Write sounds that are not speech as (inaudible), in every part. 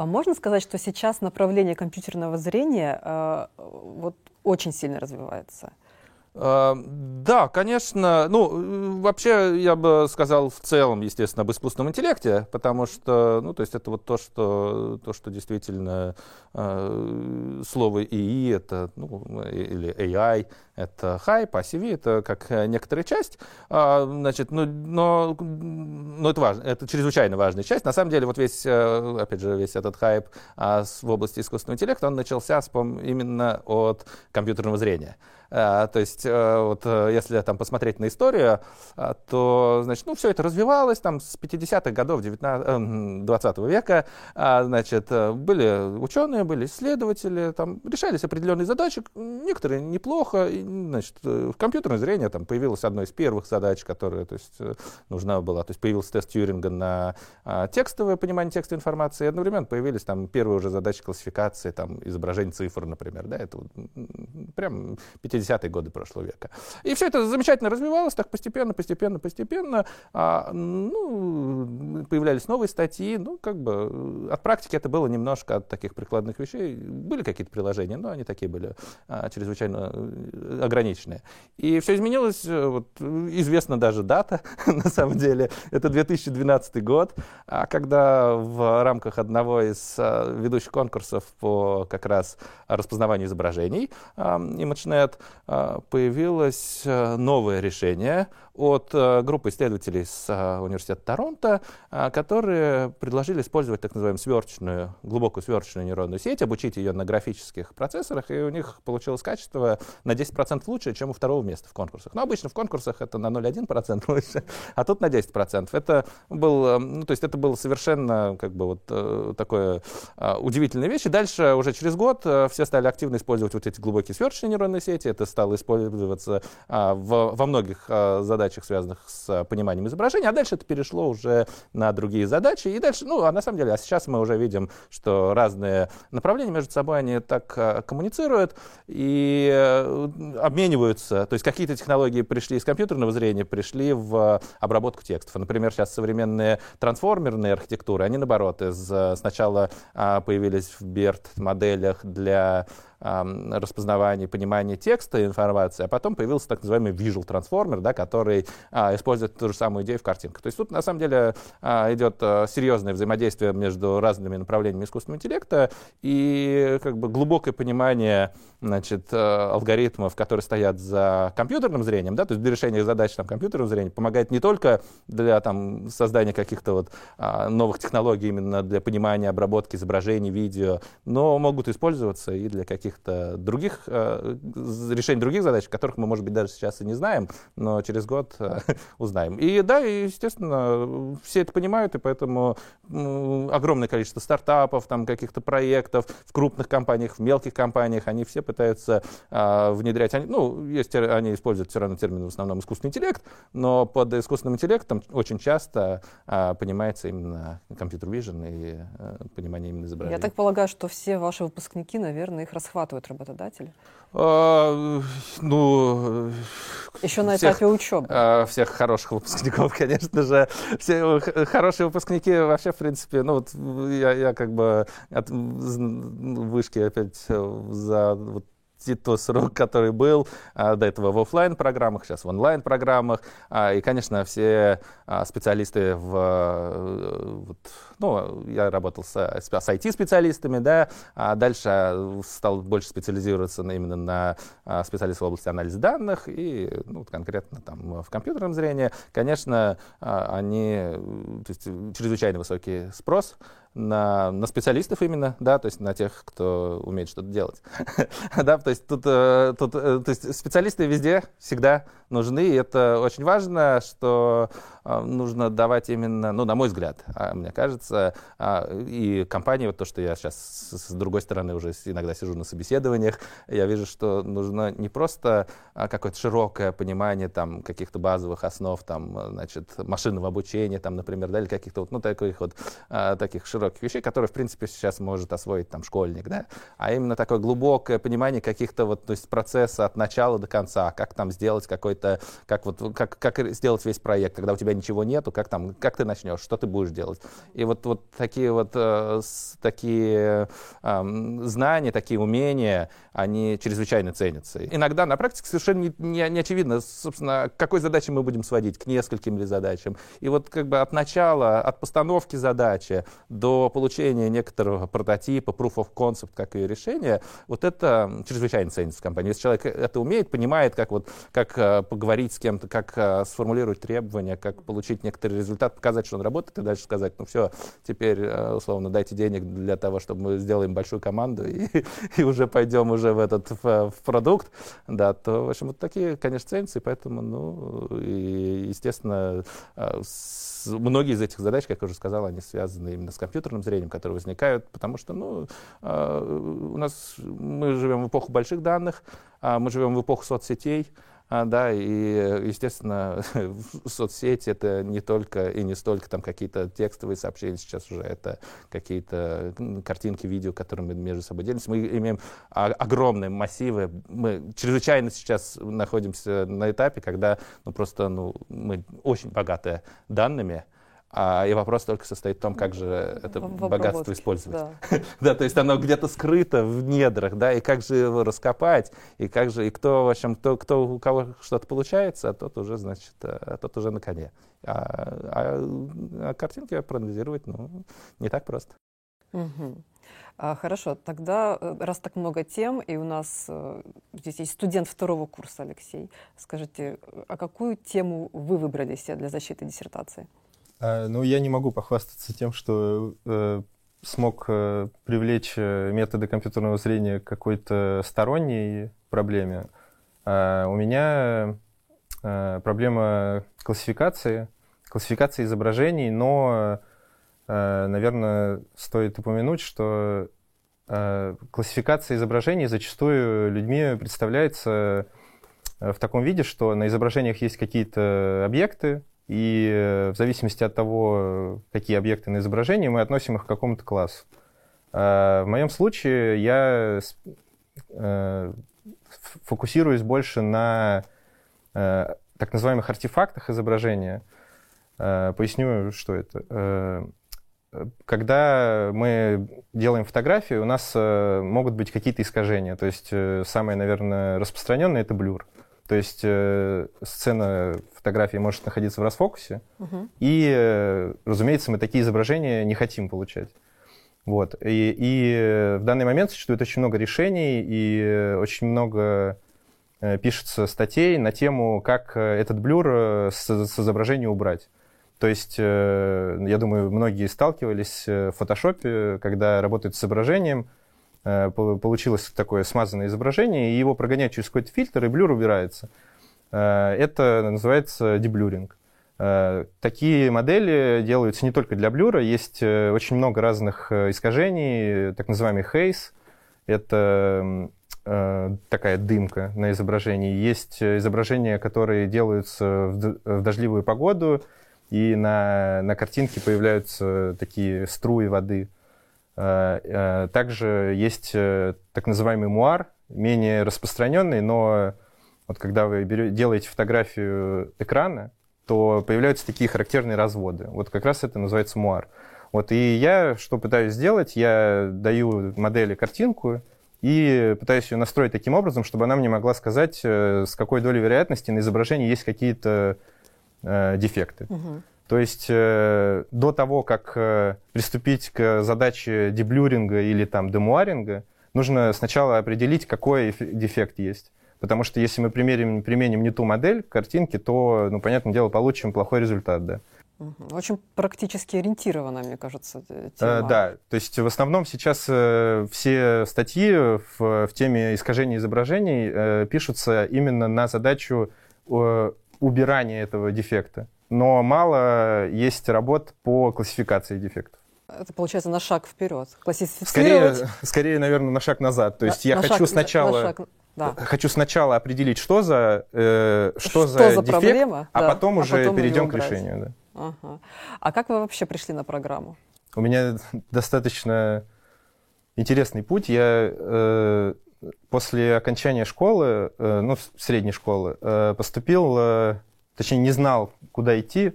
А можно сказать, что сейчас направление компьютерного зрения э, вот очень сильно развивается? А, да, конечно. Ну, вообще, я бы сказал в целом, естественно, об искусственном интеллекте, потому что, ну, то есть это вот то, что, то, что действительно э, слово ИИ, это, ну, или AI, это хайп, а CV это как некоторая часть, а, значит, ну, но, но это важно, это чрезвычайно важная часть. На самом деле, вот весь, э, опять же, весь этот хайп а, в области искусственного интеллекта, он начался с, именно от компьютерного зрения. А, то есть, э, вот, э, если там посмотреть на историю, то, значит, ну, все это развивалось там с 50-х годов 19, 20 э, века. Значит, были ученые, были исследователи, там решались определенные задачи, некоторые неплохо. Значит, в компьютерное зрение там появилась одной из первых задач, которая, то есть, нужна была. То есть, появился тест Тьюринга на текстовое понимание текстовой информации, и одновременно появились там первые уже задачи классификации там изображений цифр, например, да, это вот, прям 50 60-е годы прошлого века. И все это замечательно развивалось, так постепенно, постепенно, постепенно. А, ну, появлялись новые статьи. Ну, как бы от практики это было немножко от таких прикладных вещей. Были какие-то приложения, но они такие были а, чрезвычайно э, ограниченные. И все изменилось. Э, вот, известна даже дата, (laughs) на самом деле. Это 2012 год, а когда в рамках одного из ведущих конкурсов по как раз распознаванию изображений ImageNet появилось э, новое решение от э, группы исследователей с э, университета Торонто, которые предложили использовать так называемую сверчную, глубокую сверчную нейронную сеть, обучить ее на графических процессорах, и у них получилось качество на 10% лучше, чем у второго места в конкурсах. Но обычно в конкурсах это на 0,1% лучше, а тут на 10%. Это был, ну, то есть это было совершенно как бы вот такое удивительная вещь. И дальше уже через год все стали активно использовать вот эти глубокие сверчные нейронные сети. Это стало использоваться во многих а, задачах, связанных с а, пониманием изображения, а дальше это перешло уже на другие задачи. И дальше, ну, а на самом деле, а сейчас мы уже видим, что разные направления между собой, они так а, коммуницируют и а, обмениваются. То есть какие-то технологии пришли из компьютерного зрения, пришли в обработку текстов. Например, сейчас современные трансформерные архитектуры, они, наоборот, из, сначала а, появились в BERT-моделях для распознавания и понимания текста информации, а потом появился так называемый visual transformer, да, который а, использует ту же самую идею в картинках. То есть тут на самом деле а, идет а, серьезное взаимодействие между разными направлениями искусственного интеллекта и как бы глубокое понимание значит, а, алгоритмов, которые стоят за компьютерным зрением, да, то есть для решения задач там, компьютерного зрения помогает не только для там, создания каких-то вот, новых технологий именно для понимания обработки изображений, видео, но могут использоваться и для каких каких-то других, э, решений других задач, которых мы, может быть, даже сейчас и не знаем, но через год э, (laughs) узнаем. И да, естественно, все это понимают, и поэтому огромное количество стартапов, там, каких-то проектов в крупных компаниях, в мелких компаниях, они все пытаются э, внедрять, они, ну, есть, они используют все равно термин в основном искусственный интеллект, но под искусственным интеллектом очень часто понимается именно компьютер vision и понимание именно изображения. Я так полагаю, что все ваши выпускники, наверное, их расхватывают зарабатывают работодатели? А, ну, еще на всех, этапе учебы. А, всех хороших выпускников, (laughs) конечно же. Все хорошие выпускники вообще, в принципе, ну вот я, я как бы от вышки опять за вот тот срок, который был а, до этого в офлайн программах, сейчас в онлайн программах. А, и, конечно, все а, специалисты в, вот, ну, я работал с, с IT-специалистами, да, а дальше стал больше специализироваться на, именно на специалистов в области анализа данных и ну, конкретно там в компьютерном зрении. Конечно, они, то есть чрезвычайно высокий спрос на, на специалистов именно, да, то есть на тех, кто умеет что-то делать. (laughs) да, то есть тут, э, тут э, то есть специалисты везде всегда нужны, и это очень важно, что нужно давать именно, ну, на мой взгляд, а, мне кажется, а, и компании, вот то, что я сейчас с другой стороны уже иногда сижу на собеседованиях, я вижу, что нужно не просто а, какое-то широкое понимание там каких-то базовых основ, там, значит, машинного обучения, там, например, да, или каких-то вот, ну, таких вот, таких широких вещей, которые, в принципе, сейчас может освоить там школьник, да, а именно такое глубокое понимание каких-то вот, то есть процесса от начала до конца, как там сделать какой-то, как вот, как, как сделать весь проект, когда у тебя ничего нету, как там, как ты начнешь, что ты будешь делать. И вот, вот такие вот, э, такие э, знания, такие умения, они чрезвычайно ценятся. Иногда на практике совершенно не, не, не очевидно, собственно, какой задаче мы будем сводить, к нескольким ли задачам. И вот как бы от начала, от постановки задачи до получения некоторого прототипа, proof of concept, как ее решение, вот это чрезвычайно ценится в компании. Если человек это умеет, понимает, как, вот, как uh, поговорить с кем-то, как uh, сформулировать требования, как получить некоторый результат, показать, что он работает, и дальше сказать, ну все, теперь, uh, условно, дайте денег для того, чтобы мы сделаем большую команду и, (laughs) и уже пойдем уже в этот в, в продукт, да, то, в общем, вот такие, конечно, ценятся, и поэтому, ну, и, естественно, с, многие из этих задач, как я уже сказал, они связаны именно с компьютерным зрением, которые возникают, потому что, ну, у нас мы живем в эпоху больших данных, а мы живем в эпоху соцсетей, а, да, и, естественно, (laughs) соцсети это не только и не столько там какие-то текстовые сообщения, сейчас уже это какие-то картинки, видео, которые мы между собой делимся. Мы имеем огромные массивы, мы чрезвычайно сейчас находимся на этапе, когда ну, просто ну, мы очень богаты данными, а, и вопрос только состоит в том, как же это в богатство использовать. Да. (laughs) да, то есть оно где-то скрыто в недрах, да, и как же его раскопать, и как же, и кто, в общем, кто, кто у кого что-то получается, а тот уже, значит, а тот уже на коне. А, а, а картинки проанализировать, ну, не так просто. Угу. А, хорошо, тогда, э, раз так много тем, и у нас э, здесь есть студент второго курса, Алексей, скажите, а какую тему вы выбрали себе для защиты диссертации? А, ну, я не могу похвастаться тем, что э, смог э, привлечь э, методы компьютерного зрения к какой-то сторонней проблеме. А у меня проблема классификации, классификации изображений, но, наверное, стоит упомянуть, что классификация изображений зачастую людьми представляется в таком виде, что на изображениях есть какие-то объекты, и э, в зависимости от того, какие объекты на изображении, мы относим их к какому-то классу. А в моем случае я э, фокусируюсь больше на э, так называемых артефактах изображения. Поясню, что это. Когда мы делаем фотографии, у нас могут быть какие-то искажения. То есть самое, наверное, распространенное — это блюр. То есть э, сцена фотографии может находиться в расфокусе, угу. и, э, разумеется, мы такие изображения не хотим получать. Вот. И, и в данный момент существует очень много решений и очень много э, пишется статей на тему, как э, этот блюр э, с, с изображения убрать. То есть, э, я думаю, многие сталкивались в фотошопе, когда работают с изображением, Э, получилось такое смазанное изображение, и его прогоняют через какой-то фильтр, и блюр убирается. Э, это называется деблюринг. Э, такие модели делаются не только для блюра, есть очень много разных искажений, так называемый хейс. Это такая дымка на изображении. Есть изображения, которые делаются в дождливую погоду, и на, на картинке появляются такие струи воды – Э, э, также есть э, так называемый муар, менее распространенный, но вот когда вы делаете фотографию экрана, то появляются такие характерные разводы. Вот как раз это называется муар. Вот, и я что пытаюсь сделать, я даю модели картинку и пытаюсь ее настроить таким образом, чтобы она мне могла сказать, с какой долей вероятности на изображении есть какие-то э, дефекты. Угу. То есть э, до того, как э, приступить к задаче деблюринга или там демуаринга, нужно сначала определить, какой дефект есть. Потому что если мы примерим, применим не ту модель картинки, то, ну, понятное дело, получим плохой результат, да. Очень практически ориентирована, мне кажется, э, тема. Э, да, то есть в основном сейчас э, все статьи в, в теме искажения изображений э, пишутся именно на задачу э, убирания этого дефекта но мало есть работ по классификации дефектов. Это получается на шаг вперед. Классифицировать. Скорее, скорее наверное, на шаг назад. То есть на, я на хочу шаг, сначала. На шаг, да. Хочу сначала определить, что за, э, что, что за, за дефект, проблема, а да, потом а уже потом перейдем к решению. Да. Ага. А как вы вообще пришли на программу? у меня (laughs) достаточно интересный путь. Я э, после окончания школы, э, ну, средней школы, э, поступил, э, точнее, не знал, куда идти,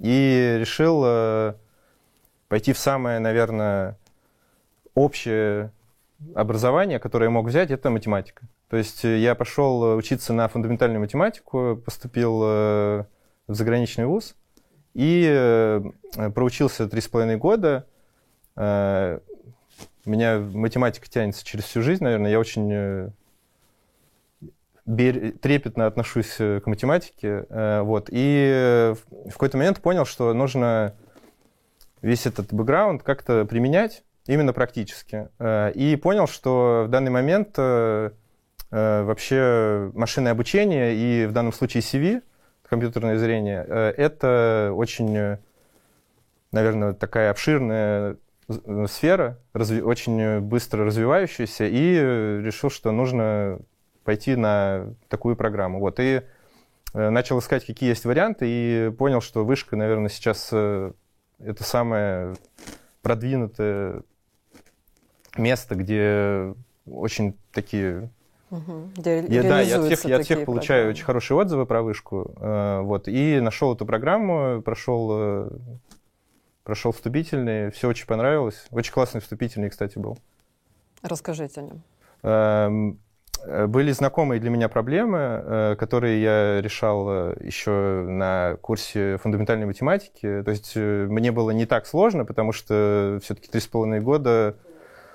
и решил э, пойти в самое, наверное, общее образование, которое я мог взять, это математика. То есть э, я пошел учиться на фундаментальную математику, поступил э, в заграничный вуз и э, проучился три с половиной года. У меня математика тянется через всю жизнь, наверное. Я очень трепетно отношусь к математике. Вот. И в какой-то момент понял, что нужно весь этот бэкграунд как-то применять именно практически. И понял, что в данный момент Э, вообще машинное обучение и в данном случае CV, компьютерное зрение, э, это очень, наверное, такая обширная сфера, очень быстро развивающаяся, и решил, что нужно пойти на такую программу. Вот, и э, начал искать, какие есть варианты, и понял, что вышка, наверное, сейчас это самое продвинутое место, где очень такие Угу. Где я, да, я от всех, я от всех получаю программы. очень хорошие отзывы про вышку. Э, вот, и нашел эту программу, прошел, э, прошел вступительный, все очень понравилось. Очень классный вступительный, кстати, был. Расскажите о нем. Эм, э, были знакомые для меня проблемы, которые я решал еще на курсе фундаментальной математики. То есть мне было не так сложно, потому что все-таки три с половиной года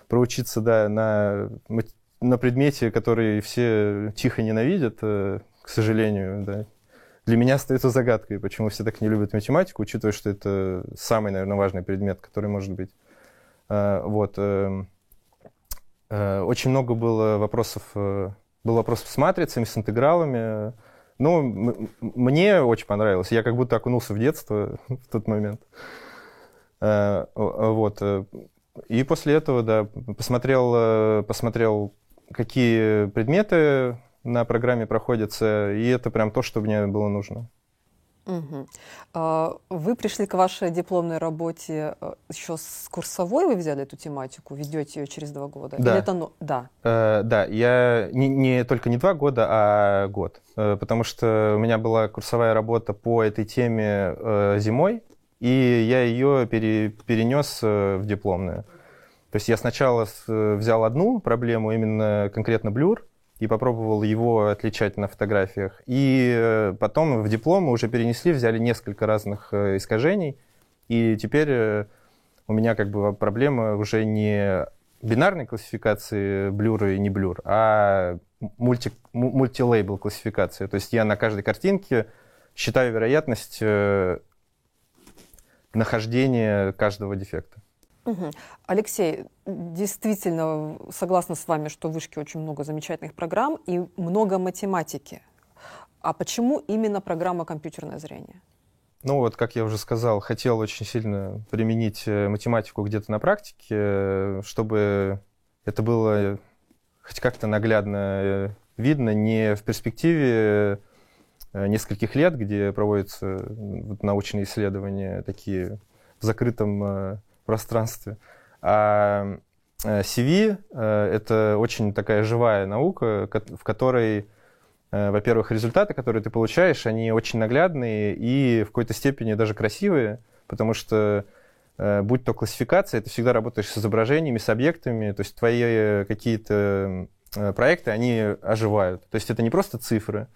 проучиться да, на на предмете, который все тихо ненавидят, э, к сожалению, да, для меня остается загадкой, почему все так не любят математику, учитывая, что это самый, наверное, важный предмет, который может быть. Вот. Э, э, очень много было вопросов, было вопросов с матрицами, с интегралами. Ну, мне очень понравилось. Я как будто окунулся в детство (laughs) в тот момент. Вот. И после этого, да, посмотрел, посмотрел какие предметы на программе проходятся, и это прям то, что мне было нужно. Угу. Вы пришли к вашей дипломной работе э, еще с курсовой, вы взяли эту тематику, ведете ее через два года? Да. Или это, да. Э, да, я не, не только не два года, а год, э, потому что у меня была курсовая работа по этой теме э, зимой, и я ее пере, перенес э, в дипломную. То есть я сначала э, взял одну проблему, именно конкретно блюр, и попробовал его отличать на фотографиях. И э, потом в диплом мы уже перенесли, взяли несколько разных э, искажений, и теперь у меня как бы проблема уже не бинарной классификации блюра и не блюр, а мульти, мультилейбл классификации. То есть я на каждой картинке считаю вероятность нахождения каждого дефекта. Алексей, действительно согласна с вами, что в Вышке очень много замечательных программ и много математики. А почему именно программа «Компьютерное зрение»? Ну вот, как я уже сказал, хотел очень сильно применить э, математику где-то на практике, э, чтобы это было хоть как-то наглядно э, видно, не в перспективе нескольких лет, где проводятся научные исследования такие в закрытом пространстве. А э, CV э, — это очень такая живая наука, в которой, э, во-первых, результаты, которые ты получаешь, они очень наглядные и в какой-то степени даже красивые, потому что будь то классификация, ты всегда работаешь с изображениями, с объектами, то есть твои какие-то проекты, они оживают. То есть это не просто цифры,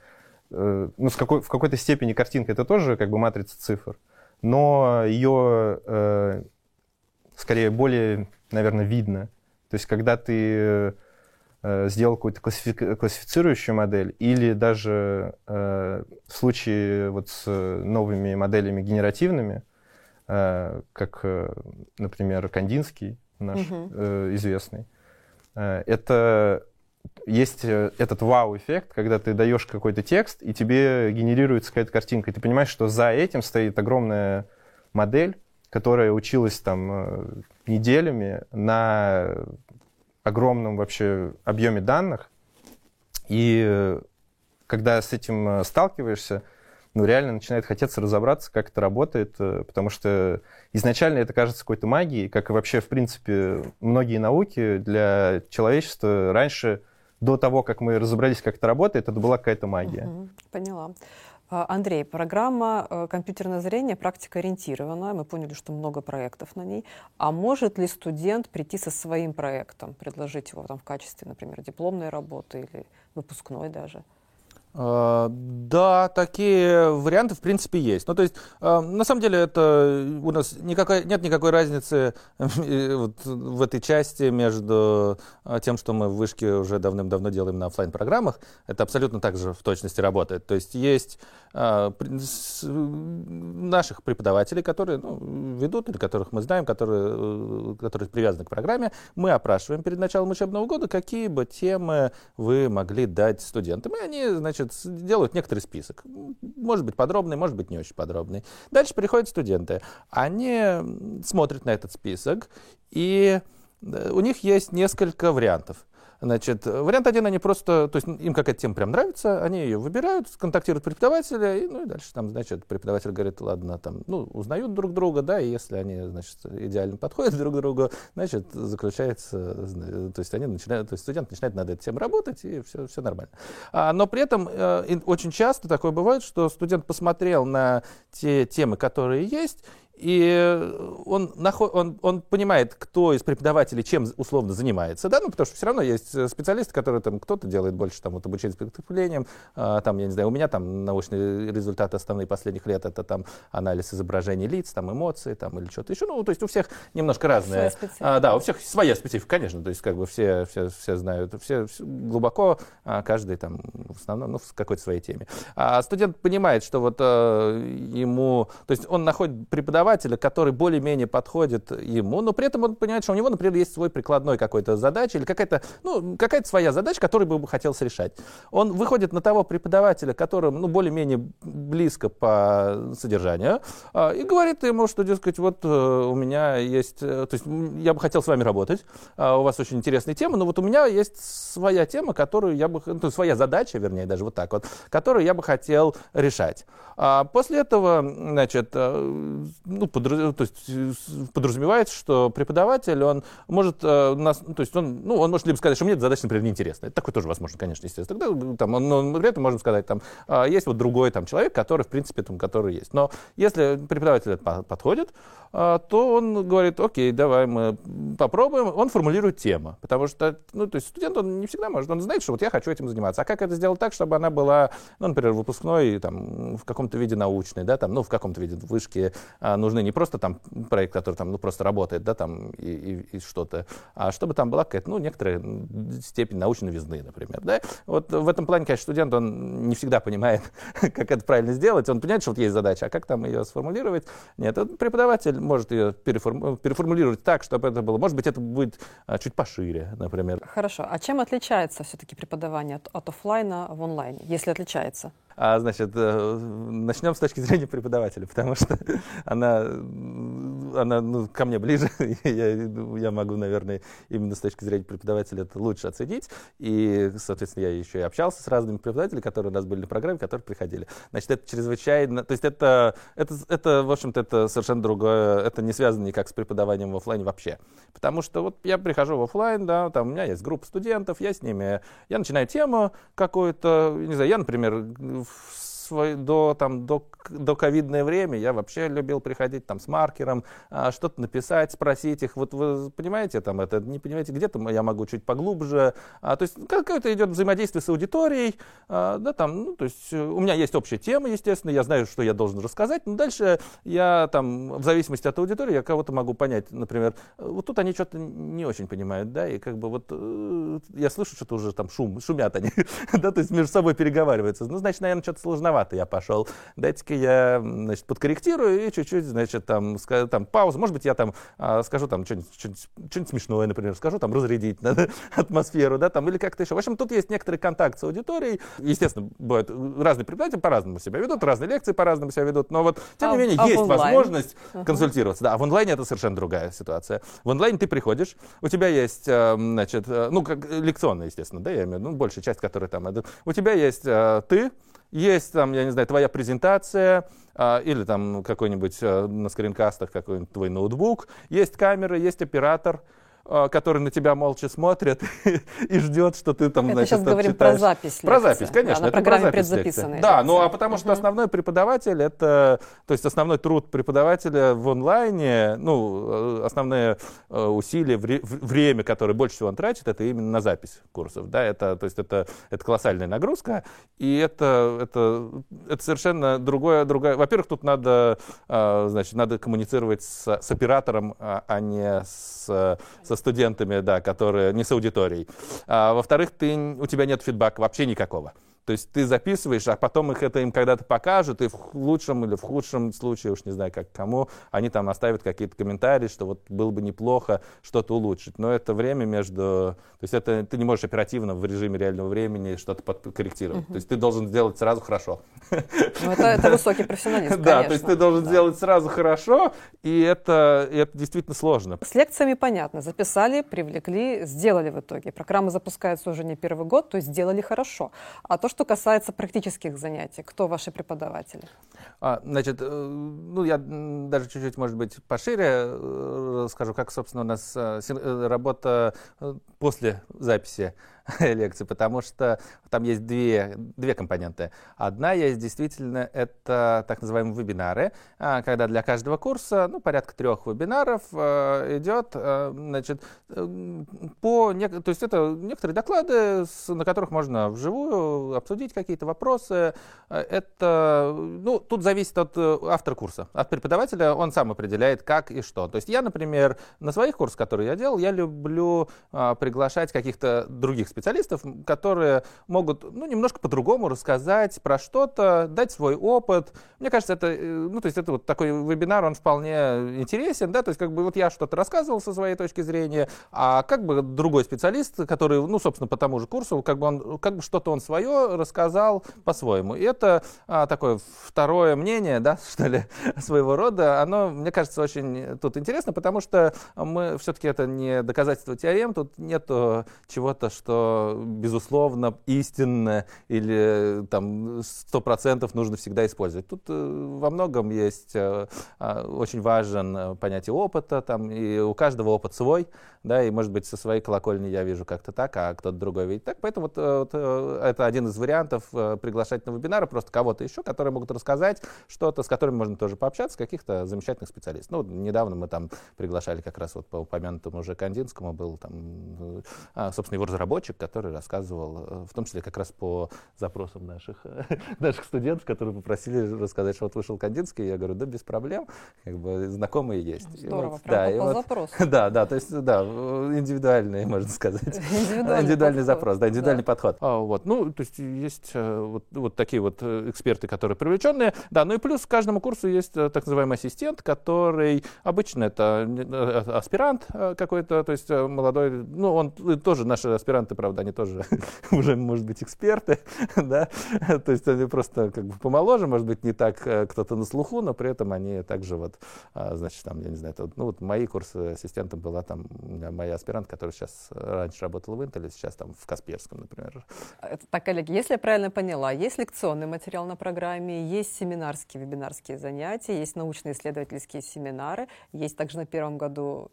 ну, с какой, в какой-то степени картинка это тоже как бы матрица цифр, но ее скорее более, наверное, видно. То есть, когда ты э, сделал какую-то классифи- классифицирующую модель, или даже э, в случае вот с новыми моделями генеративными, э, как, э, например, Кандинский наш угу. э, известный, э, это есть э, этот вау-эффект, когда ты даешь какой-то текст, и тебе генерируется какая-то картинка, и ты понимаешь, что за этим стоит огромная модель, которая училась там э, неделями на огромном вообще объеме данных. И э, когда с этим э, сталкиваешься, ну, реально начинает хотеться разобраться, как это работает, потому что изначально это кажется какой-то магией, как и вообще, в принципе, многие науки для человечества раньше, до того, как мы разобрались, как это работает, это была какая-то магия. Угу, поняла. А, Андрей, программа э, «Компьютерное зрение» практика ориентирована. Мы поняли, что много проектов на ней. А может ли студент прийти со своим проектом, предложить его там, в качестве, например, дипломной работы или выпускной даже? А, да, такие варианты в принципе есть. Ну, то есть, а, на самом деле, это у нас никакой, нет никакой разницы (laughs) э, вот в этой части между тем, что мы в вышке уже давным-давно делаем на офлайн программах Это абсолютно так же в точности работает. То есть, есть наших преподавателей, которые ну, ведут, или которых мы знаем, которые, э, которые привязаны к программе. Мы опрашиваем перед началом учебного года, какие бы темы вы могли дать студентам. И они, значит, значит, делают некоторый список. Может быть подробный, может быть не очень подробный. Дальше приходят студенты. Они смотрят на этот список, и э, у них есть несколько вариантов. Значит, вариант один, они просто, то есть им какая-то тема прям нравится, они ее выбирают, контактируют преподавателя, и, ну и дальше там, значит, преподаватель говорит, ладно, там, ну, узнают друг друга, да, и если они, значит, идеально подходят друг другу, значит, заключается, то есть они начинают, то есть студент начинает над этой темой работать, и все, все нормально. А, но при этом э, очень часто такое бывает, что студент посмотрел на те темы, которые есть, и он, наход, он, он понимает, кто из преподавателей чем условно занимается, да, ну, потому что все равно есть э, специалисты, которые там, кто-то делает больше там вот обучение с преступлением, а, там, я не знаю, у меня там научные результаты основные последних лет, это там анализ изображений лиц, там, эмоции, там, или что-то еще, ну, то есть у всех немножко разные. А, да, у всех своя специфика, конечно, то есть как бы все, все, все знают, все, все глубоко, а каждый там в основном, ну, в какой-то своей теме. А студент понимает, что вот а, ему, то есть он находит преподавателя, преподавателя, который более-менее подходит ему, но при этом он понимает, что у него, например, есть свой прикладной какой-то задача или какая-то, ну, какая-то своя задача, которую бы ему хотелось решать. Он выходит на того преподавателя, которому, ну, более-менее близко по содержанию, а, и говорит ему, что, дескать, вот э, у меня есть, э, то есть я бы хотел с вами работать, а, у вас очень интересная тема, но вот у меня есть своя тема, которую я бы, ну, своя задача, вернее, даже вот так вот, которую я бы хотел решать. А после этого, значит, э, ну, подраз... то есть, э, подразумевается, что преподаватель, он может э, нас, то есть он, ну, он может либо сказать, что мне эта задача, например, неинтересна. Это такое тоже возможно, конечно, естественно. Тогда э, там, он, но при этом можем сказать, там, э, есть вот другой там человек, который, в принципе, там, который есть. Но если преподаватель подходит, э, то он говорит, окей, давай мы попробуем. Он формулирует тему, потому что, ну, то есть студент, он не всегда может, он знает, что вот я хочу этим заниматься. А как это сделать так, чтобы она была, ну, например, выпускной, там, в каком-то виде научной, да, там, ну, в каком-то виде вышки, э, нужны не просто там проект, который там, ну, просто работает, да, там, и, и, и что-то, а чтобы там была какая-то, ну, некоторая степень научной новизны, например, да. Вот в этом плане, конечно, студент, он не всегда понимает, (laughs) как это правильно сделать, он понимает, что вот есть задача, а как там ее сформулировать? Нет, преподаватель может ее переформ... переформулировать так, чтобы это было, может быть, это будет а, чуть пошире, например. Хорошо, а чем отличается все-таки преподавание от, от офлайна в онлайн, если отличается? А, значит, э, начнем с точки зрения преподавателя, потому что (laughs) она, она ну, ко мне ближе, (laughs) я, я могу, наверное, именно с точки зрения преподавателя это лучше оценить. И, соответственно, я еще и общался с разными преподавателями, которые у нас были на программе, которые приходили. Значит, это чрезвычайно, то есть это, это, это в общем-то, это совершенно другое, это не связано никак с преподаванием в офлайне вообще. Потому что вот я прихожу в офлайн, да, там у меня есть группа студентов, я с ними, я начинаю тему какую-то, не знаю, я, например, свой, до, там, до, до ковидное время я вообще любил приходить там с маркером, а, что-то написать, спросить их. Вот вы понимаете, там это, не понимаете, где-то я могу чуть поглубже. А, то есть какое-то идет взаимодействие с аудиторией. А, да, там, ну, то есть у меня есть общая тема, естественно, я знаю, что я должен рассказать, но дальше я там, в зависимости от аудитории, я кого-то могу понять, например, вот тут они что-то не очень понимают, да, и как бы вот э, я слышу, что-то уже там шум, шумят они, (laughs) да, то есть между собой переговариваются. Ну, значит, наверное, что-то сложновато рановато я пошел. Дайте-ка я, значит, подкорректирую и чуть-чуть, значит, там, скажу, там, паузу. Может быть, я там а, скажу там что-нибудь, что-нибудь, что-нибудь смешное, например, скажу там разрядить да, (laughs) атмосферу, да, там, или как-то еще. В общем, тут есть некоторый контакт с аудиторией. Естественно, бывают разные преподаватели по-разному себя ведут, разные лекции по-разному себя ведут, но вот, тем не а, менее, а есть возможность uh-huh. консультироваться. Да, а в онлайне это совершенно другая ситуация. В онлайне ты приходишь, у тебя есть, э, значит, э, ну, как лекционная, естественно, да, я имею в виду, ну, большая часть, которая там, у тебя есть э, ты, есть там, я не знаю, твоя презентация, а, или там какой-нибудь а, на скринкастах какой-нибудь твой ноутбук, есть камера, есть оператор, который на тебя молча смотрит (laughs) и ждет, что ты там, это значит, сейчас говорим читаешь. про запись Про лекции. запись, конечно. Да, это программе про запись предзаписанной лекции. Да, ну а потому что Мгм. основной преподаватель это, то есть основной труд преподавателя в онлайне, ну, э, основные э, усилия, вре- время, которое больше всего он тратит, это именно на запись курсов, да, это, то есть это, это колоссальная нагрузка, и это, это, это совершенно другое, другое. Во-первых, тут надо, э, значит, надо коммуницировать с, с оператором, а а не с, со студентами, да, которые не с аудиторией. А, во-вторых, ты, у тебя нет фидбака вообще никакого. То есть ты записываешь, а потом их это им когда-то покажут, и в лучшем или в худшем случае, уж не знаю как кому, они там оставят какие-то комментарии, что вот было бы неплохо что-то улучшить. Но это время между... То есть это ты не можешь оперативно в режиме реального времени что-то подкорректировать. То есть ты должен сделать сразу хорошо. Ну, это, это высокий профессионализм, (laughs) Да, то есть ты должен сделать сразу хорошо, и это, и это действительно сложно. С лекциями понятно. Записали, привлекли, сделали в итоге. Программа запускается уже не первый год, то есть сделали хорошо. А то, что касается практических занятий, кто ваши преподаватели? А, значит, э, ну я даже чуть-чуть, может быть, пошире э, скажу, как, собственно, у нас э, работа после записи (laughs) лекции, потому что там есть две, две компоненты. Одна есть действительно, это так называемые вебинары, а, когда для каждого курса, ну, порядка трех вебинаров э, идет, э, значит, э, по, то есть это некоторые доклады, на которых можно вживую обсудить какие-то вопросы. Это, ну, тут зависит от автора курса, от преподавателя, он сам определяет, как и что. То есть я, например, на своих курсах, которые я делал, я люблю а, приглашать каких-то других специалистов, которые могут, ну, немножко по-другому рассказать про что-то, дать свой опыт. Мне кажется, это, э, ну, то есть это вот такой вебинар, он вполне интересен, да, то есть как бы вот я что-то рассказывал со своей точки зрения, а как бы другой специалист, который, ну, собственно, по тому же курсу, как бы он, как бы что-то он свое рассказал по-своему. И это а, такое второе мнение, да, (laughs) что ли, своего рода, оно, мне кажется, очень тут интересно, потому что мы все-таки это не доказательство теорем, тут нету чего-то, что безусловно истинно или там сто процентов нужно всегда использовать. Тут э, во многом есть э, а, очень важен э, понятие опыта, там и у каждого опыт свой, да, и может быть со своей колокольни я вижу как-то так, а кто-то другой видит так, поэтому вот, э, вот, э, это один из вариантов э, приглашать на вебинары просто кого-то еще, которые могут рассказать что-то, с которыми можно тоже пообщаться, каких-то замечательных специалистов. Ну, недавно мы там приглашали как раз вот по упомянутому уже Кандинскому был там, э, а, собственно, его разработчик, который рассказывал, э, в том числе как раз по запросам наших, (laughs) наших студентов, которые попросили рассказать, что вот вышел Кандинский, я говорю, да, без проблем, как бы знакомые есть. И Здорово, вот, прям да, по, и по вот- запросу. (laughs) да, да, то есть, да, индивидуальный, можно сказать. (laughs) Индивидуальный Индивидуальный подход. запрос, да, индивидуальный Да. подход. А, вот, ну, то есть есть э, вот, вот такие вот э, эксперты, которые привлеченные. Да, ну и плюс к каждому курсу есть так называемый ассистент, который обычно это аспирант какой-то, то есть молодой, ну, он тоже, наши аспиранты, правда, они тоже (laughs) уже, может быть, эксперты, (laughs) да, то есть они просто как бы помоложе, может быть, не так э, кто-то на слуху, но при этом они также вот, а, значит, там, я не знаю, это ну, вот мои курсы ассистентом была там моя аспирант, которая сейчас э, раньше работала в Intel, сейчас там в Касперском, например. Это Так, коллеги, если я правильно поняла, есть лекционный материал на программе, есть семинарские, вебинарские занятия, есть научно-исследовательские семинары, есть также на первом году,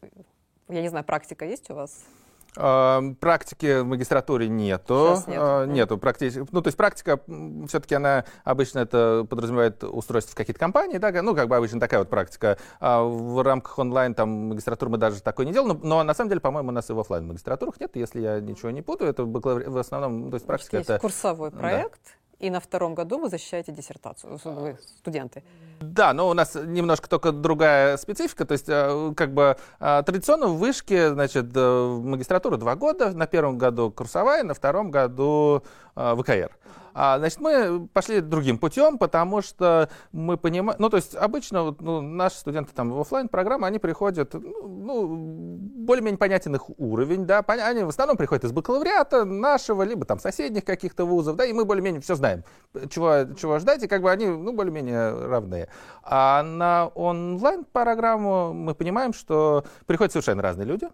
я не знаю, практика есть у вас? Практики в магистратуре нету. Сейчас нет. А. Нету практически. Ну, то есть практика, все-таки она обычно это подразумевает устройство в какие-то компании, да, ну, как бы обычно такая вот практика. А в рамках онлайн там магистратуры мы даже такой не делаем, но, но на самом деле, по-моему, у нас и в офлайн магистратурах нет, если я ничего не путаю, это в основном, ну, то есть практика есть это... курсовой да. И на втором году вы защищаете диссертацию, вы студенты. Да, но у нас немножко только другая специфика. То есть, э, как бы э, традиционно в вышке, значит, э, в магистратуру два года. На первом году курсовая, на втором году ВКР. А, значит, мы пошли другим путем, потому что мы понимаем, ну, то есть обычно вот, ну, наши студенты там в офлайн программы они приходят, ну, ну, более-менее понятен их уровень, да, поня- они в основном приходят из бакалавриата нашего, либо там соседних каких-то вузов, да, и мы более-менее все знаем, чего, чего ждать, и как бы они, ну, более-менее равные. А на онлайн-программу мы понимаем, что приходят совершенно разные люди,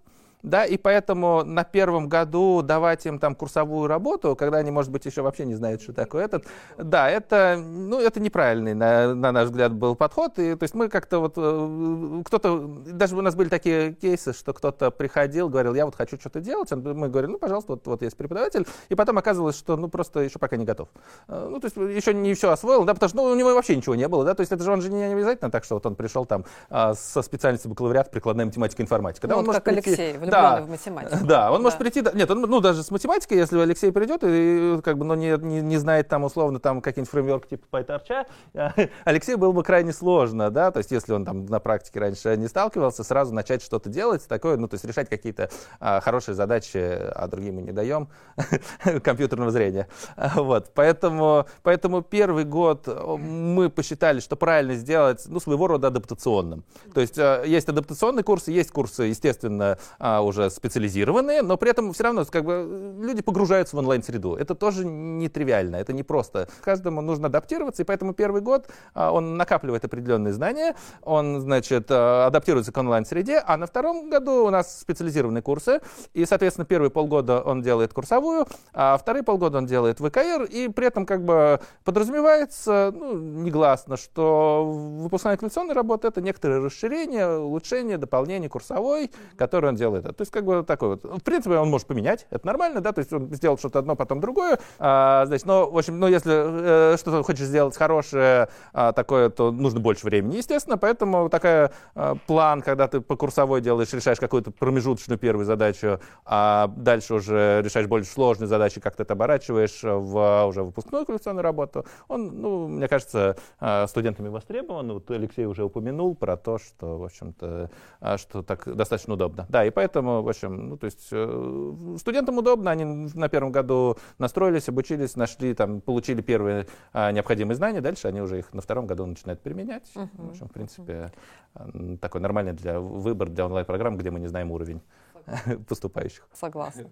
да, и поэтому на первом году давать им там курсовую работу, когда они, может быть, еще вообще не знают, что такое этот, да, это, ну, это неправильный, на, на наш взгляд, был подход, и то есть мы как-то вот, э, кто-то, даже у нас были такие кейсы, что кто-то приходил, говорил, я вот хочу что-то делать, мы говорим, ну, пожалуйста, вот, вот есть преподаватель, и потом оказывалось, что, ну, просто еще пока не готов. Э, ну, то есть еще не все освоил, да, потому что, ну, у него вообще ничего не было, да, то есть это же он же не обязательно так, что вот он пришел там а, со специальностью бакалавриат прикладная математика и информатика. Да, ну, он вот может как прийти, Алексей, влюбленный да, в (laughs) математику. Да, он да. может прийти, нет, он, ну, даже с математикой, если Алексей придет и как бы, ну, не, не, не знает там условно там какие-нибудь фреймворк типа PyTorch, (laughs) Алексею было бы крайне сложно, да, то есть если он там на практике раньше не сталкивался, сразу начать что-то делать такое, ну, то есть решать какие-то а, хорошие задачи, а другим мы не даем, (laughs) компьютерного зрения. Вот, поэтому, поэтому первый год мы посчитали, что правильно сделать, ну, своего рода адаптационным. То есть э, есть адаптационные курсы, есть курсы, естественно, а, уже специализированные, но при этом все равно как бы, люди погружаются в онлайн-среду. Это тоже нетривиально, это не просто. Каждому нужно адаптироваться, и поэтому первый год а, он накапливает определенные знания, он, значит, э, адаптируется к онлайн-среде, а на втором году у нас специализированные курсы, и, соответственно, первые полгода он делает курсовую, а вторые полгода он делает ВКР, и при этом как бы подразумевается, ну, негласно, что выпускная квалификационная работа — это некоторое расширение, улучшение, дополнение курсовой, которое он делает. То есть как бы такой вот. В принципе, он может поменять, это нормально, да, то есть он сделал что-то одно, потом другое. А, значит, но, в общем, ну, если э, что-то хочешь сделать хорошее, а, такое, то нужно больше времени, естественно, поэтому такая а, план, когда ты по курсовой делаешь, решаешь какую-то промежуточную первую задачу, а дальше уже решаешь более сложные задачи, как ты это оборачиваешь в уже выпускную квалификационную работу, он, ну, мне кажется, а, студентами востребован. Вот Алексей уже упомянул про то, что, в общем-то, а, что так достаточно удобно. Да, и поэтому, в общем, ну, то есть э, студентам удобно, они на первом году настроились, обучились, нашли, там, получили первые а, необходимые знания, дальше они уже их на втором году начинают применять. Uh-huh. В общем, в принципе, uh-huh. такой нормальный для выбор для онлайн-программ, где мы не знаем уровень Согласна. (laughs) поступающих. Согласна.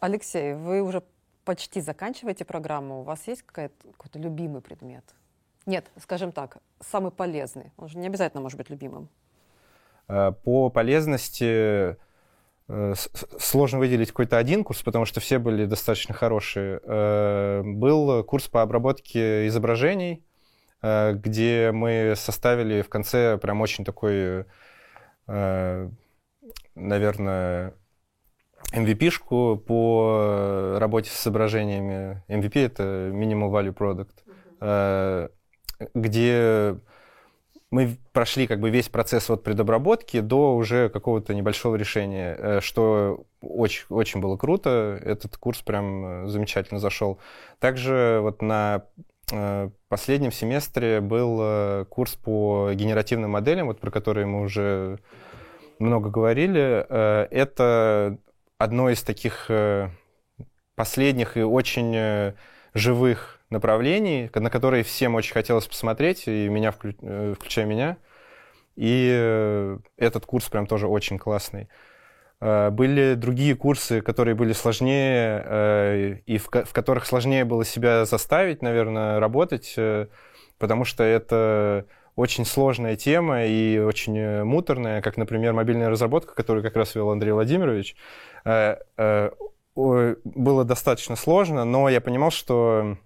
Алексей, вы уже почти заканчиваете программу, у вас есть какой-то любимый предмет? Нет, скажем так, самый полезный. Он же не обязательно может быть любимым. Э, по полезности э, сложно выделить какой-то один курс, потому что все были достаточно хорошие. Э, был курс по обработке изображений, где мы составили в конце прям очень такой, наверное, MVP-шку по работе с изображениями. MVP — это Minimal Value Product, где мы прошли как бы весь процесс от предобработки до уже какого-то небольшого решения, э, что очень, очень было круто. Этот курс прям э, замечательно зашел. Также вот на э, последнем семестре был курс по генеративным моделям, вот про которые мы уже много говорили. Это одно из таких последних и очень живых направлений, на которые всем очень хотелось посмотреть, и меня, э, включая меня. И э, этот курс прям тоже очень классный. Э, были другие курсы, которые были сложнее, и в, которых сложнее было себя заставить, наверное, работать, потому что это очень сложная тема и очень муторная, как, например, мобильная разработка, которую как раз вел Андрей Владимирович. Было достаточно сложно, но я понимал, что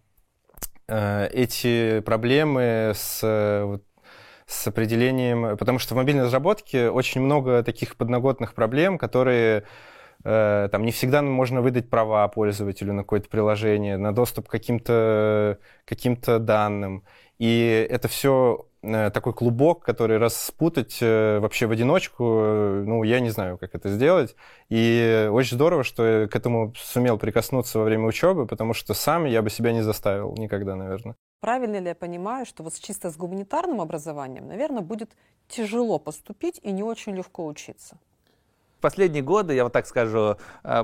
эти проблемы с, с определением, потому что в мобильной разработке очень много таких подноготных проблем, которые э, там не всегда можно выдать права пользователю на какое-то приложение, на доступ к каким-то каким данным. И это все Э, такой клубок, который распутать э, вообще в одиночку, э, ну, я не знаю, как это сделать. И очень здорово, что я к этому сумел прикоснуться во время учебы, потому что сам я бы себя не заставил никогда, наверное. Правильно ли я понимаю, что вот чисто с гуманитарным образованием, наверное, будет тяжело поступить и не очень легко учиться? В последние годы, я вот так скажу,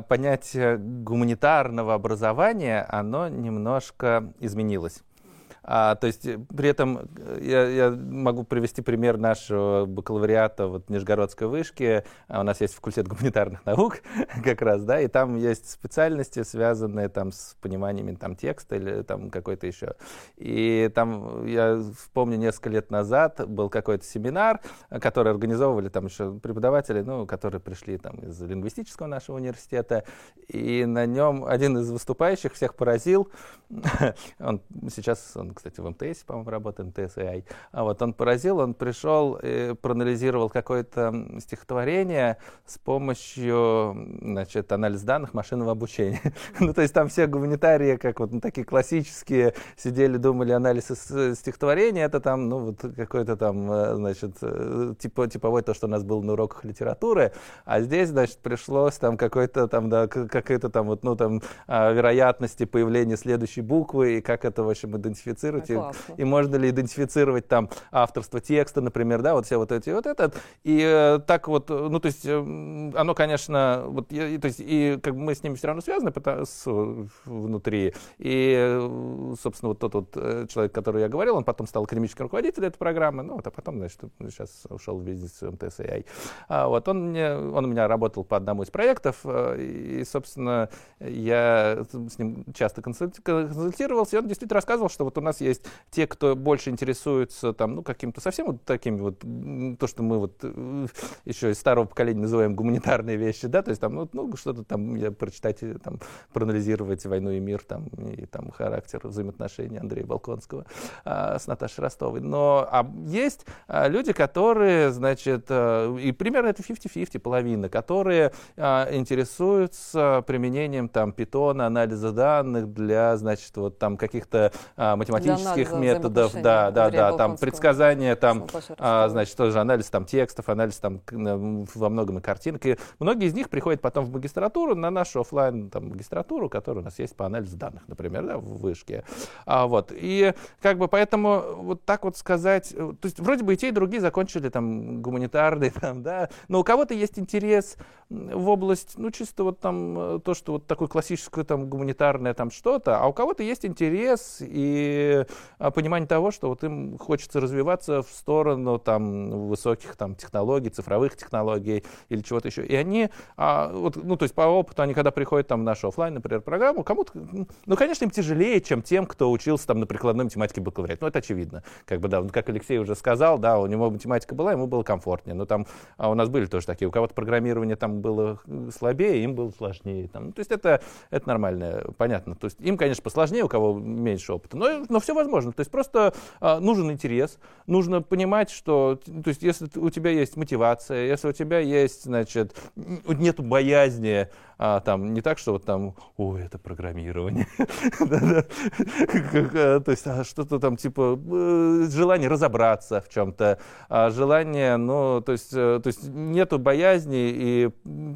понятие гуманитарного образования, оно немножко изменилось. А, то есть при этом я, я могу привести пример нашего бакалавриата вот, Нижегородской вышке. А у нас есть факультет гуманитарных наук (laughs) как раз, да, и там есть специальности, связанные там с пониманием там текста или там какой-то еще. И там я помню несколько лет назад был какой-то семинар, который организовывали там еще преподаватели, ну, которые пришли там из лингвистического нашего университета, и на нем один из выступающих всех поразил. (laughs) он сейчас, он, кстати, в МТС, по-моему, работает, МТС AI. А вот он поразил, он пришел и проанализировал какое-то стихотворение с помощью, значит, анализ данных машинного обучения. (laughs) ну, то есть там все гуманитарии, как вот ну, такие классические, сидели, думали анализ стихотворения, это там, ну, вот какой-то там, э, значит, э, типа, типовой то, что у нас было на уроках литературы, а здесь, значит, пришлось там какой-то там, да, какая-то там вот, ну, там, а, вероятности появления следующей буквы, и как это, в общем, идентифицировать, а, и, и можно ли идентифицировать там авторство текста, например, да, вот все вот эти вот этот, и э, так вот, ну, то есть, э, оно, конечно, вот, я, то есть, и как бы мы с ними все равно связаны потому, с, внутри, и, э, собственно, вот тот вот э, человек, который я говорил, он потом стал академическим руководителем этой программы, ну, вот, а потом, значит, сейчас ушел в бизнес МТС AI. А, вот, он, мне, он у меня работал по одному из проектов, и, собственно, я с ним часто консультировался, и он действительно рассказывал, что вот у нас есть те, кто больше интересуется там, ну, каким-то совсем вот такими вот, то, что мы вот э, еще из старого поколения называем гуманитарные вещи, да, то есть там, ну, ну что-то там я прочитать, там, проанализировать «Войну и мир», там, и там характер взаимоотношений Андрея Балконского а, с Наташей Ростовой. Но а есть а, люди, которые, значит, а, и примерно это 50-50, половина, которые а, интересуются применением там питона, анализа данных для, значит, вот там каких-то а, математических методов, да, да, да, там предсказания, там, а, значит, тоже анализ там текстов, анализ там во многом и картинок. И многие из них приходят потом в магистратуру на нашу офлайн там магистратуру, которая у нас есть по анализу данных, например, да, в вышке. А, вот и как бы поэтому вот так вот сказать, то есть вроде бы и те и другие закончили там гуманитарные, (laughs) там, да, но у кого-то есть интерес в область, ну чисто вот там то, что вот такое классическое там гуманитарное там что-то, а у кого-то есть интерес и а, понимание того, что вот им хочется развиваться в сторону там высоких там технологий, цифровых технологий или чего-то еще. И они, а, вот, ну то есть по опыту, они когда приходят там в нашу офлайн, например, программу, кому-то, ну конечно им тяжелее, чем тем, кто учился там на прикладной математике бакалавриат. Ну это очевидно. Как бы да, как Алексей уже сказал, да, у него математика была, ему было комфортнее. Но там а у нас были тоже такие, у кого-то программирование там было слабее, им было сложнее. Там. Ну, то есть это, это нормально, понятно. То есть им, конечно, посложнее, у кого меньше опыта, но, но все возможно. То есть просто а, нужен интерес, нужно понимать, что, то есть если у тебя есть мотивация, если у тебя есть, значит, нет боязни, а, там не так, что вот там, ой, это программирование, (laughs) то есть а, что-то там типа э, желание разобраться в чем-то, а, желание, ну, то есть, э, то есть нету боязни и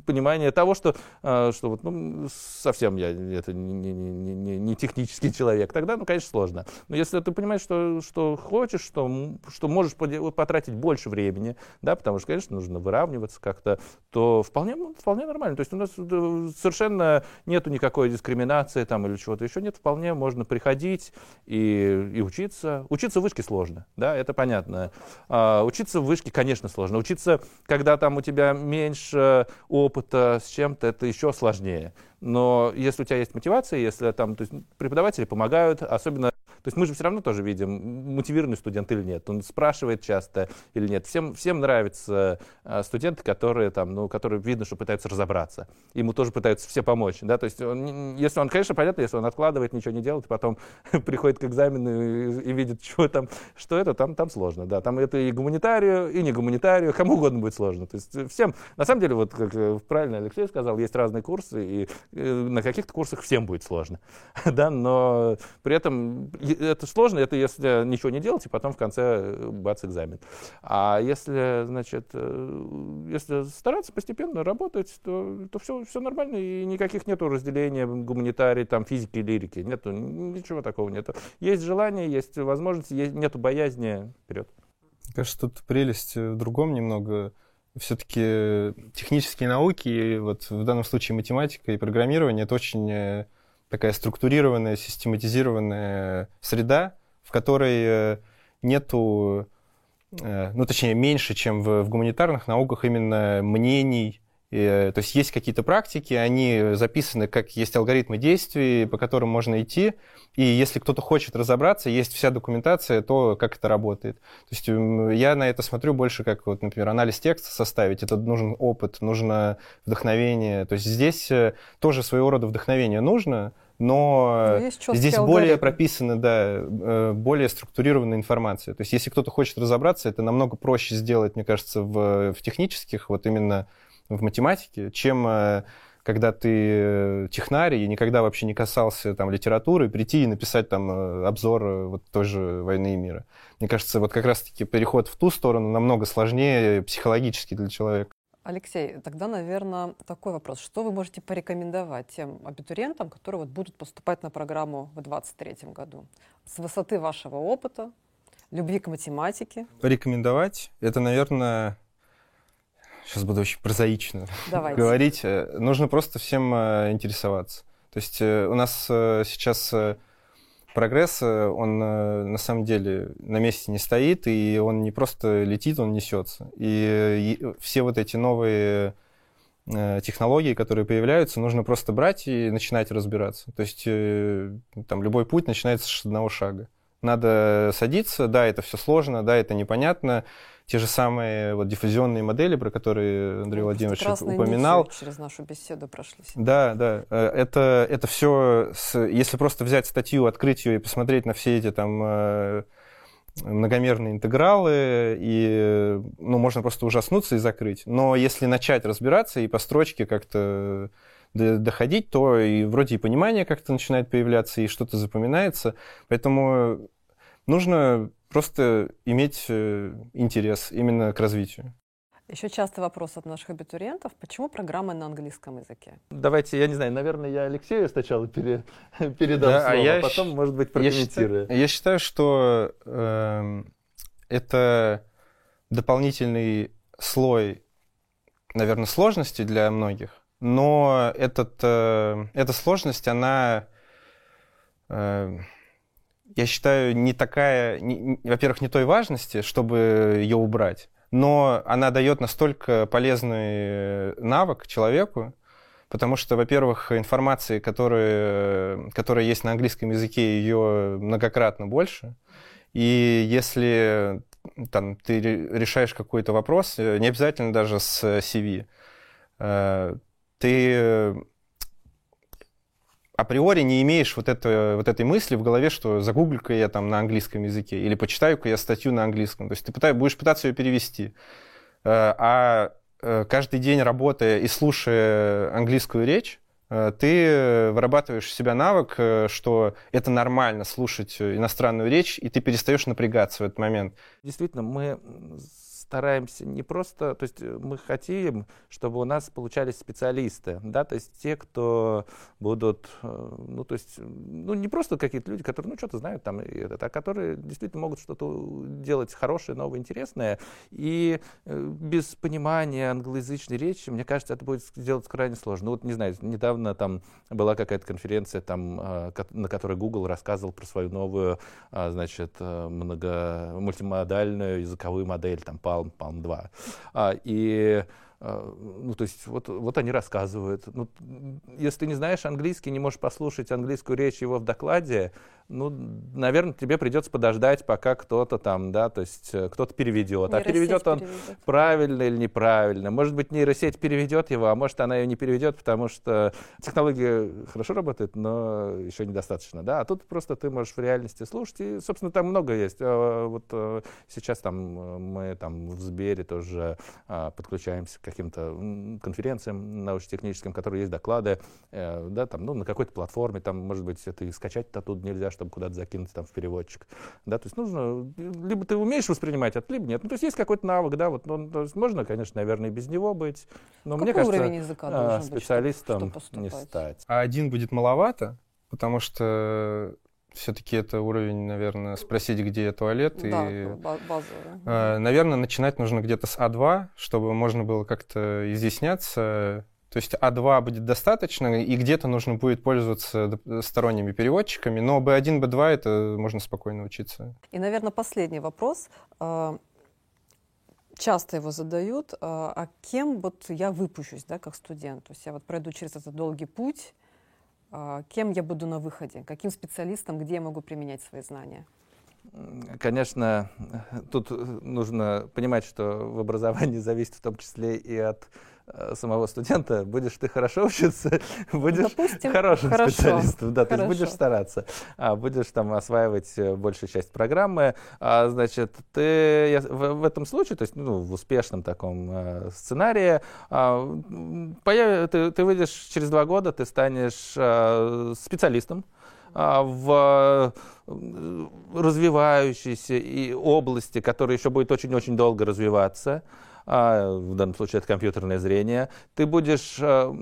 понимания того, что, что вот, ну, совсем я это не, не, не, не технический человек, тогда, ну, конечно, сложно. Но если ты понимаешь, что, что хочешь, что, что можешь потратить больше времени, да, потому что, конечно, нужно выравниваться как-то, то вполне, вполне нормально. То есть у нас э, совершенно нету никакой дискриминации там или чего-то еще нет, вполне можно приходить и, и учиться. Учиться в вышке сложно, да, это понятно. А, учиться в вышке, конечно, сложно. Учиться, когда там у тебя меньше опыта с чем-то, это еще сложнее. Но если у тебя есть мотивация, если там то есть, преподаватели помогают, особенно то есть мы же все равно тоже видим, мотивированный студент или нет. Он спрашивает часто или нет. Всем, всем нравятся а, студенты, которые, там, ну, которые видно, что пытаются разобраться. Ему тоже пытаются все помочь. Да? То есть он, если он, конечно, понятно, если он откладывает, ничего не делает, потом (laughs) приходит к экзамену и, и видит, (laughs) что там, что это, там, там сложно. Да? Там это и гуманитарию, и не гуманитарию, кому угодно будет сложно. То есть всем, на самом деле, вот как правильно Алексей сказал, есть разные курсы, и э, на каких-то курсах всем будет сложно. (laughs) да? Но при этом это сложно, это если ничего не делать, и потом в конце э, бац, экзамен. А если, значит, э, если стараться постепенно работать, то, то все, все нормально, и никаких нету разделения гуманитарий, там, физики, лирики. Нету, ничего такого нету. Есть желание, есть возможность, есть, нету боязни, вперед. Кажется, тут прелесть в другом немного. Все-таки технические науки, вот в данном случае математика и программирование, это очень э, такая структурированная, систематизированная среда, в которой нету, ну, точнее, меньше, чем в, в гуманитарных науках именно мнений, то есть есть какие-то практики, они записаны, как есть алгоритмы действий, по которым можно идти. И если кто-то хочет разобраться, есть вся документация, то как это работает. То есть я на это смотрю больше как, вот, например, анализ текста составить. Это нужен опыт, нужно вдохновение. То есть здесь э, тоже своего рода вдохновение нужно, но ну, здесь алгоритм. более прописана, да, э, более структурированная информация. То есть если кто-то хочет разобраться, это намного проще сделать, мне кажется, в, в технических, вот именно в математике, чем э, когда ты э, технарий и никогда вообще не касался там литературы, прийти и написать там э, обзор вот той же «Войны и мира». Мне кажется, вот как раз-таки переход в ту сторону намного сложнее психологически для человека. Алексей, тогда, наверное, такой вопрос. Что вы можете порекомендовать тем абитуриентам, которые вот будут поступать на программу в 2023 году? С высоты вашего опыта, любви к математике? Порекомендовать? Это, наверное, сейчас буду очень прозаично (laughs) Давайте. говорить, э, нужно просто всем э, интересоваться. То есть э, у нас сейчас прогресс, он на самом деле на месте не стоит, и он не просто летит, он несется. И все вот эти новые технологии, которые появляются, нужно просто брать и начинать разбираться. То есть там любой путь начинается с одного шага. Надо садиться, да, это все сложно, да, это непонятно, те же самые вот диффузионные модели, про которые Андрей ну, Владимирович упоминал. через нашу беседу прошлись. Да, да. Э, это, это все, с, если просто взять статью, открыть ее и посмотреть на все эти там э, многомерные интегралы, и ну, можно просто ужаснуться и закрыть. Но если начать разбираться и по строчке как-то доходить, то и вроде и понимание как-то начинает появляться, и что-то запоминается. Поэтому нужно просто иметь э, интерес именно к развитию. Еще часто вопрос от наших абитуриентов, почему программа на английском языке? Давайте, я не знаю, наверное, я Алексею сначала пере, (laughs) передам да, а слово, а я, потом, может быть, прокомментирую. Я считаю, я считаю что э, это дополнительный слой, наверное, сложности для многих, но этот, э, эта сложность, она... Э, я считаю, не такая, во-первых, не той важности, чтобы ее убрать, но она дает настолько полезный навык человеку, потому что, во-первых, информации, которая, которая есть на английском языке, ее многократно больше, и если там, ты решаешь какой-то вопрос, не обязательно даже с CV, э, ты априори не имеешь вот, это, вот этой мысли в голове, что загуглю-ка я там на английском языке или почитаю-ка я статью на английском. То есть ты пытаешь, будешь пытаться ее перевести. Э, а э, каждый день работая и слушая английскую речь, э, ты вырабатываешь в себя навык, что это нормально слушать иностранную речь, и ты перестаешь напрягаться в этот момент. Действительно, мы стараемся не просто, то есть э, мы хотим, чтобы у нас получались специалисты, да, то есть те, кто будут, э, ну, то есть, ну, не просто какие-то люди, которые, ну, что-то знают там, это, а которые действительно могут что-то делать хорошее, новое, интересное, и э, без понимания англоязычной речи, мне кажется, это будет сделать крайне сложно. Ну, вот, не знаю, недавно там была какая-то конференция, там, на которой Google рассказывал про свою новую, значит, много, мультимодальную языковую модель, там, Palm, Palm 2. А, и а, ну, то есть вот, вот они рассказывают. Ну, если ты не знаешь английский, не можешь послушать английскую речь его в докладе, ну, наверное, тебе придется подождать, пока кто-то там, да, то есть э, кто-то переведет. А переведет он переведет. правильно или неправильно. Может быть, нейросеть переведет его, а может, она ее не переведет, потому что технология хорошо работает, но еще недостаточно, да. А тут просто ты можешь в реальности слушать, и, собственно, там много есть. А, вот э, сейчас там мы там в Сбере тоже а, подключаемся к каким-то конференциям научно-техническим, которые есть доклады, э, да, там, ну, на какой-то платформе, там, может быть, это и скачать оттуда нельзя, чтобы куда-то закинуть там в переводчик, да, то есть нужно, либо ты умеешь воспринимать это, либо нет, ну, то есть есть какой-то навык, да, вот, ну, то есть можно, конечно, наверное, и без него быть, но Какой мне кажется, языка а, специалистом быть, чтобы, чтобы не стать. А один будет маловато, потому что все-таки это уровень, наверное, спросить, где туалет. Да, и, базовый. Э, наверное, начинать нужно где-то с А2, чтобы можно было как-то изъясняться. То есть А2 будет достаточно, и где-то нужно будет пользоваться сторонними переводчиками, но B1, B2 это можно спокойно учиться. И, наверное, последний вопрос. А, часто его задают, а, а кем вот я выпущусь, да, как студент? То есть я вот пройду через этот долгий путь, а, кем я буду на выходе, каким специалистом, где я могу применять свои знания? Конечно, тут нужно понимать, что в образовании (laughs) зависит в том числе и от Э, самого студента, будешь ты хорошо учиться, (laughs) будешь Допустим, хорошим хорошо, специалистом, да, хорошо. то есть будешь стараться, а, будешь там осваивать э, большую часть программы, а, значит, ты я, в, в этом случае, то есть ну, в успешном таком а, сценарии, а, появ, ты, ты выйдешь через два года, ты станешь а, специалистом, в развивающейся и области, которая еще будет очень-очень долго развиваться а, в данном случае это компьютерное зрение, ты будешь а,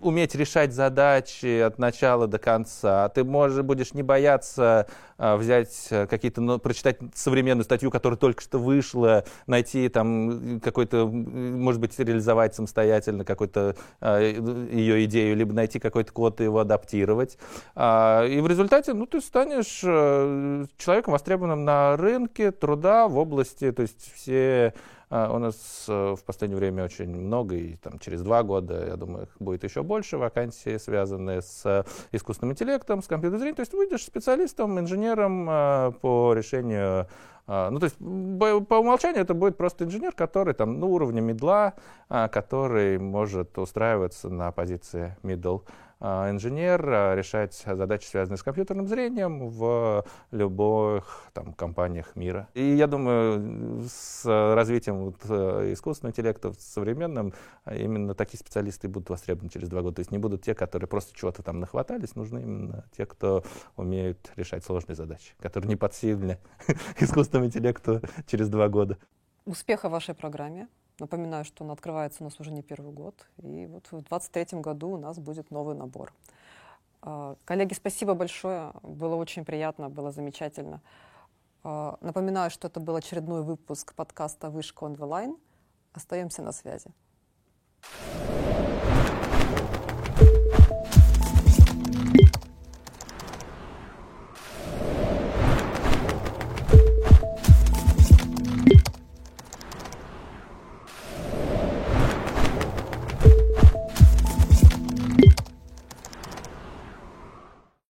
уметь решать задачи от начала до конца, ты можешь, будешь не бояться а, взять какие-то, ну, прочитать современную статью, которая только что вышла, найти там какой-то, может быть, реализовать самостоятельно какую-то ее идею, либо найти какой-то код и его адаптировать. И в результате, ну, ты станешь человеком, востребованным на рынке труда в области, то есть все а, у нас э, в последнее время очень много, и там, через два года, я думаю, их будет еще больше вакансий, связанные с э, искусственным интеллектом, с компьютерным. То есть выйдешь специалистом, инженером э, по решению ну, то есть по умолчанию это будет просто инженер, который там на уровне медла, который может устраиваться на позиции middle а, инженер а, решать задачи, связанные с компьютерным зрением в любых там, компаниях мира. И я думаю, с развитием вот, э, искусственного интеллекта современным именно такие специалисты будут востребованы через два года. То есть не будут те, которые просто чего-то там нахватались, нужны именно те, кто умеют решать сложные задачи, которые не подсильны (laughs) искусственному интеллекту через два года. Успеха вашей программе. Напоминаю, что он открывается у нас уже не первый год, и вот в 2023 году у нас будет новый набор. А, коллеги, спасибо большое, было очень приятно, было замечательно. А, напоминаю, что это был очередной выпуск подкаста «Вышка онлайн». Остаемся на связи.